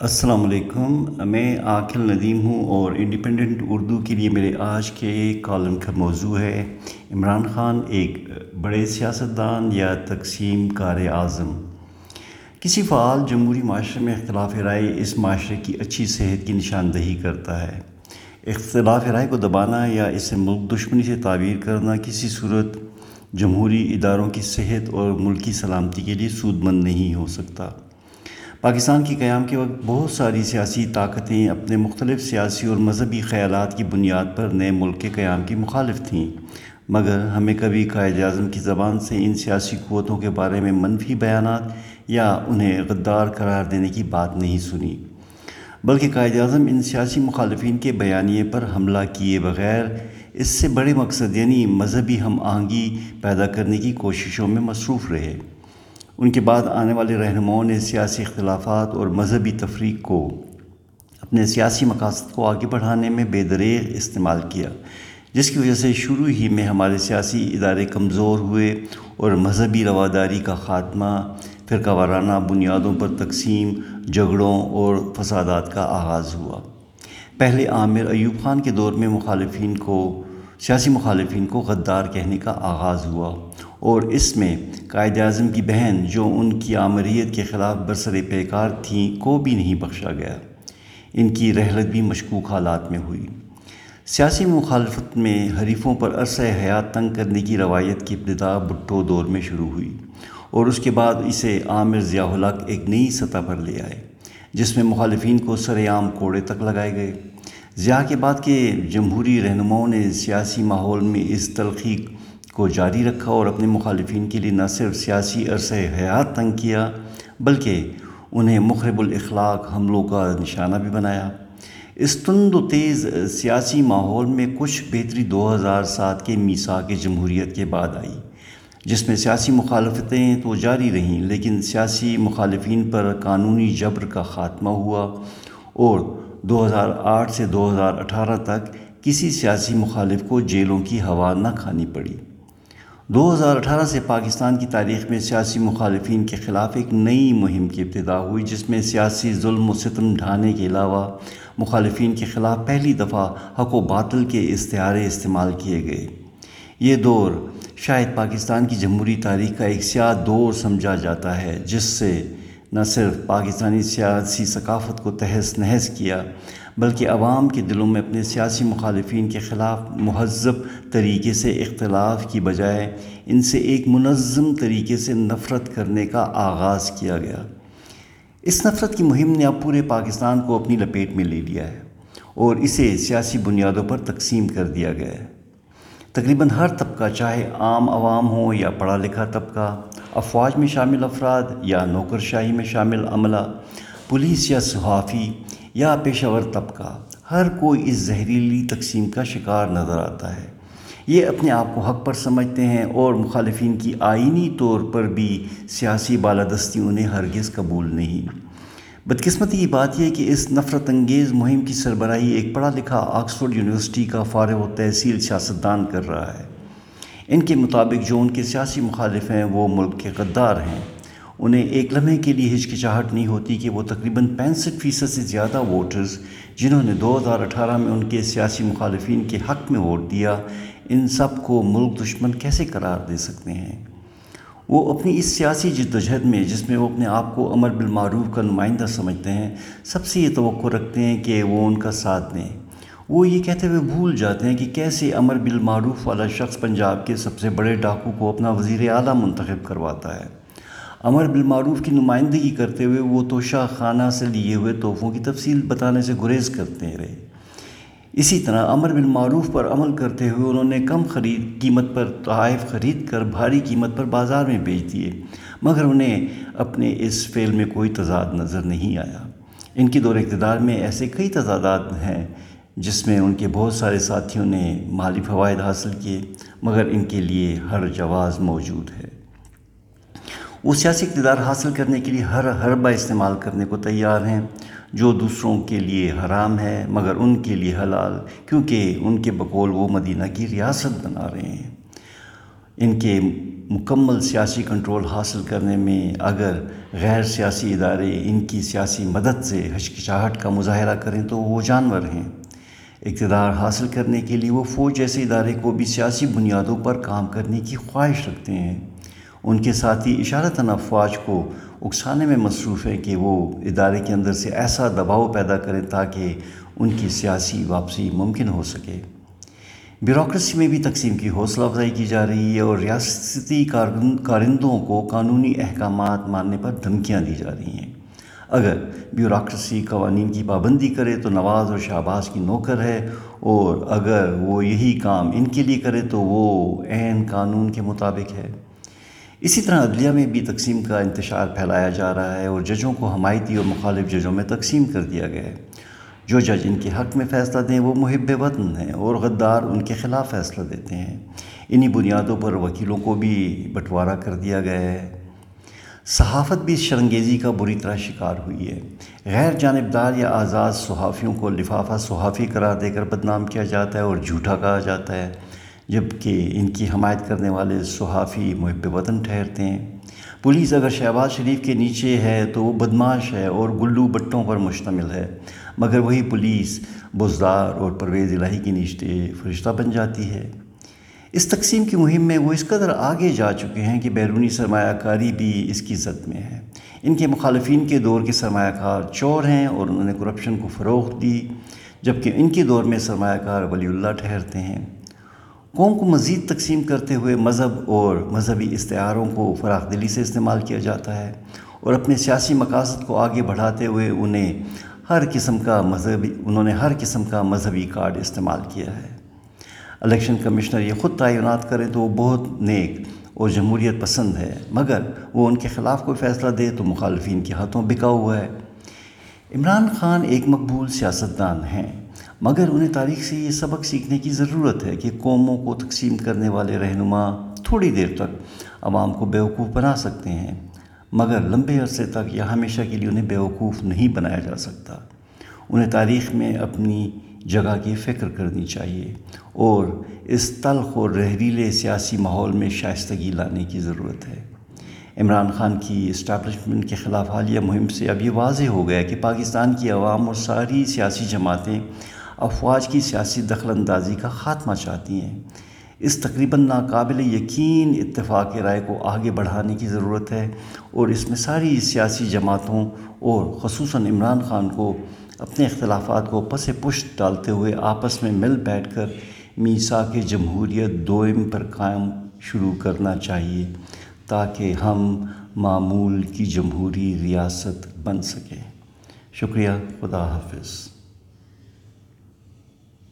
السلام علیکم، میں عاقل ندیم ہوں اور انڈیپینڈنٹ اردو کے لیے میرے آج کے کالم کا موضوع ہے، عمران خان ایک بڑے سیاستدان یا تقسیم کار اعظم۔ کسی فعال جمہوری معاشرے میں اختلاف رائے اس معاشرے کی اچھی صحت کی نشاندہی کرتا ہے۔ اختلاف رائے کو دبانا یا اسے ملک دشمنی سے تعبیر کرنا کسی صورت جمہوری اداروں کی صحت اور ملکی سلامتی کے لیے سود مند نہیں ہو سکتا۔ پاکستان کی قیام کے وقت بہت ساری سیاسی طاقتیں اپنے مختلف سیاسی اور مذہبی خیالات کی بنیاد پر نئے ملک کے قیام کی مخالف تھیں۔ مگر ہمیں کبھی قائد اعظم کی زبان سے ان سیاسی قوتوں کے بارے میں منفی بیانات یا انہیں غدار قرار دینے کی بات نہیں سنی۔ بلکہ قائد اعظم ان سیاسی مخالفین کے بیانیے پر حملہ کیے بغیر اس سے بڑے مقصد یعنی مذہبی ہم آہنگی پیدا کرنے کی کوششوں میں مصروف رہے۔ ان کے بعد آنے والے رہنماؤں نے سیاسی اختلافات اور مذہبی تفریق کو اپنے سیاسی مقاصد کو آگے بڑھانے میں بے دریغ استعمال کیا، جس کی وجہ سے شروع ہی میں ہمارے سیاسی ادارے کمزور ہوئے اور مذہبی رواداری کا خاتمہ فرقہ وارانہ بنیادوں پر تقسیم، جھگڑوں اور فسادات کا آغاز ہوا۔ پہلے عامر ایوب خان کے دور میں مخالفین کو، سیاسی مخالفین کو غدار کہنے کا آغاز ہوا۔ اور اس میں قائد اعظم کی بہن جو ان کی آمریت کے خلاف برسر پیکار تھیں کو بھی نہیں بخشا گیا۔ ان کی رحلت بھی مشکوک حالات میں ہوئی۔ سیاسی مخالفت میں حریفوں پر عرصہ حیات تنگ کرنے کی روایت کی ابتدا بھٹو دور میں شروع ہوئی اور اس کے بعد اسے عامر ضیاء الحق ایک نئی سطح پر لے آئے، جس میں مخالفین کو سر عام کوڑے تک لگائے گئے۔ ضیاء کے بعد کے جمہوری رہنماؤں نے سیاسی ماحول میں اس تلخی کو جاری رکھا اور اپنے مخالفین کے لیے نہ صرف سیاسی عرصہ حیات تنگ کیا، بلکہ انہیں مخرب الاخلاق، حملوں کا نشانہ بھی بنایا۔ اس تند و تیز سیاسی ماحول میں کچھ بہتری دو ہزار سات کے میسا کے جمہوریت کے بعد آئی، جس میں سیاسی مخالفتیں تو جاری رہیں، لیکن سیاسی مخالفین پر قانونی جبر کا خاتمہ ہوا اور دو ہزار آٹھ سے دو ہزار اٹھارہ تک کسی سیاسی مخالف کو جیلوں کی ہوا نہ کھانی پڑی۔ دو ہزار اٹھارہ سے پاکستان کی تاریخ میں سیاسی مخالفین کے خلاف ایک نئی مہم کی ابتدا ہوئی، جس میں سیاسی ظلم و ستم ڈھانے کے علاوہ مخالفین کے خلاف پہلی دفعہ حق و باطل کے استعارے استعمال کیے گئے۔ یہ دور شاید پاکستان کی جمہوری تاریخ کا ایک سیاہ دور سمجھا جاتا ہے، جس سے نہ صرف پاکستانی سیاسی ثقافت کو تہس نہس کیا، بلکہ عوام کے دلوں میں اپنے سیاسی مخالفین کے خلاف مہذب طریقے سے اختلاف کی بجائے ان سے ایک منظم طریقے سے نفرت کرنے کا آغاز کیا گیا۔ اس نفرت کی مہم نے اب پورے پاکستان کو اپنی لپیٹ میں لے لیا ہے اور اسے سیاسی بنیادوں پر تقسیم کر دیا گیا ہے۔ تقریباً ہر طبقہ، چاہے عام عوام ہو یا پڑھا لکھا طبقہ افواج میں شامل افراد یا نوکر شاہی میں شامل عملہ، پولیس یا صحافی یا پیشہ ور طبقہ، ہر کوئی اس زہریلی تقسیم کا شکار نظر آتا ہے۔ یہ اپنے آپ کو حق پر سمجھتے ہیں اور مخالفین کی آئینی طور پر بھی سیاسی بالادستی انہیں ہرگز قبول نہیں۔ بدقسمتی کی بات یہ کہ اس نفرت انگیز مہم کی سربراہی ایک پڑھا لکھا آکسفورڈ یونیورسٹی کا فارغ و تحصیل سیاستدان کر رہا ہے۔ ان کے مطابق جو ان کے سیاسی مخالف ہیں، وہ ملک کے غدار ہیں۔ انہیں ایک لمحے کے لیے ہچکچاہٹ نہیں ہوتی کہ وہ تقریباً پینسٹھ فیصد سے زیادہ ووٹرز، جنہوں نے دو ہزار اٹھارہ میں ان کے سیاسی مخالفین کے حق میں ووٹ دیا، ان سب کو ملک دشمن کیسے قرار دے سکتے ہیں؟ وہ اپنی اس سیاسی جد و جہد میں، جس میں وہ اپنے آپ کو امر بالمعروف کا نمائندہ سمجھتے ہیں، سب سے یہ توقع رکھتے ہیں کہ وہ ان کا ساتھ دیں۔ وہ یہ کہتے ہوئے بھول جاتے ہیں کہ کیسے امر بالمعروف والا شخص پنجاب کے سب سے بڑے ڈاکو کو اپنا وزیر اعلیٰ منتخب کرواتا ہے۔ امر بالمعروف کی نمائندگی کرتے ہوئے وہ توشہ خانہ سے لیے ہوئے تحفوں کی تفصیل بتانے سے گریز کرتے رہے۔ اسی طرح امر بالمعروف پر عمل کرتے ہوئے انہوں نے کم خرید قیمت پر تحائف خرید کر بھاری قیمت پر بازار میں بیچ دیے، مگر انہیں اپنے اس فعل میں کوئی تضاد نظر نہیں آیا۔ ان کی دور اقتدار میں ایسے کئی تضادات ہیں جس میں ان کے بہت سارے ساتھیوں نے مالی فوائد حاصل کیے، مگر ان کے لیے ہر جواز موجود ہے۔ وہ سیاسی اقتدار حاصل کرنے کے لیے ہر حربہ استعمال کرنے کو تیار ہیں، جو دوسروں کے لیے حرام ہے، مگر ان کے لیے حلال، کیونکہ ان کے بقول وہ مدینہ کی ریاست بنا رہے ہیں۔ ان کے مکمل سیاسی کنٹرول حاصل کرنے میں اگر غیر سیاسی ادارے ان کی سیاسی مدد سے ہچکچاہٹ کا مظاہرہ کریں تو وہ جانور ہیں۔ اقتدار حاصل کرنے کے لیے وہ فوج جیسے ادارے کو بھی سیاسی بنیادوں پر کام کرنے کی خواہش رکھتے ہیں۔ ان کے ساتھی اشارتاً افواج کو اکسانے میں مصروف ہیں کہ وہ ادارے کے اندر سے ایسا دباؤ پیدا کریں تاکہ ان کی سیاسی واپسی ممکن ہو سکے۔ بیوروکریسی میں بھی تقسیم کی حوصلہ افزائی کی جا رہی ہے اور ریاستی کارندوں کو قانونی احکامات ماننے پر دھمکیاں دی جا رہی ہیں۔ اگر بیوروکریسی، قوانین کی پابندی کرے تو نواز اور شہباز کی نوکر ہے اور اگر وہ یہی کام ان کے لیے کرے تو وہ عین قانون کے مطابق ہے۔ اسی طرح عدلیہ میں بھی تقسیم کا انتشار پھیلایا جا رہا ہے اور ججوں کو حمایتی اور مخالف ججوں میں تقسیم کر دیا گیا ہے۔ جو جج ان کے حق میں فیصلہ دیں وہ محب وطن ہیں اور غدار ان کے خلاف فیصلہ دیتے ہیں۔ انہی بنیادوں پر وکیلوں کو بھی بٹوارہ کر دیا گیا ہے۔ صحافت بھی شرنگیزی کا بری طرح شکار ہوئی ہے۔ غیر جانبدار یا آزاد صحافیوں کو لفافہ صحافی قرار دے کر بدنام کیا جاتا ہے اور جھوٹا کہا جاتا ہے، جبکہ ان کی حمایت کرنے والے صحافی محب وطن ٹھہرتے ہیں۔ پولیس اگر شہباز شریف کے نیچے ہے تو وہ بدماش ہے اور گلو بٹوں پر مشتمل ہے۔ مگر وہی پولیس، بزدار اور پرویز الہی کی نیچے فرشتہ بن جاتی ہے۔ اس تقسیم کی مہم میں وہ اس قدر آگے جا چکے ہیں کہ بیرونی سرمایہ کاری بھی اس کی زد میں ہے۔ ان کے مخالفین کے دور کے سرمایہ کار چور ہیں اور انہوں نے کرپشن کو فروغ دی، جبکہ ان کے دور میں سرمایہ کار ولی اللہ ٹھہرتے ہیں۔ قوم کو مزید تقسیم کرتے ہوئے مذہب اور مذہبی استعاروں کو فراخ دلی سے استعمال کیا جاتا ہے اور اپنے سیاسی مقاصد کو آگے بڑھاتے ہوئے انہیں ہر قسم کا مذہبی، انہوں نے ہر قسم کا مذہبی کارڈ استعمال کیا ہے۔ الیکشن کمشنر یہ خود تعینات کرے تو وہ بہت نیک اور جمہوریت پسند ہے، مگر وہ ان کے خلاف کوئی فیصلہ دے تو مخالفین کے ہاتھوں بکا ہوا ہے۔ عمران خان ایک مقبول سیاستدان ہیں، مگر انہیں تاریخ سے یہ سبق سیکھنے کی ضرورت ہے کہ قوموں کو تقسیم کرنے والے رہنما تھوڑی دیر تک عوام کو بیوقوف بنا سکتے ہیں، مگر لمبے عرصے تک یا ہمیشہ کے لیے انہیں بیوقوف نہیں بنایا جا سکتا۔ انہیں تاریخ میں اپنی جگہ کی فکر کرنی چاہیے اور اس تلخ اور رہریلے سیاسی ماحول میں شائستگی لانے کی ضرورت ہے۔ عمران خان کی اسٹیبلشمنٹ کے خلاف حالیہ مہم سے اب یہ واضح ہو گیا کہ پاکستان کی عوام اور ساری سیاسی جماعتیں افواج کی سیاسی دخل اندازی کا خاتمہ چاہتی ہیں۔ اس تقریباً ناقابل یقین اتفاق رائے کو آگے بڑھانے کی ضرورت ہے اور اس میں ساری سیاسی جماعتوں اور خصوصاً عمران خان کو اپنے اختلافات کو پس پشت ڈالتے ہوئے آپس میں مل بیٹھ کر میسا کے جمہوریت دوئم پر قائم شروع کرنا چاہیے تاکہ ہم معمول کی جمہوری ریاست بن سکیں۔ شکریہ، خدا حافظ۔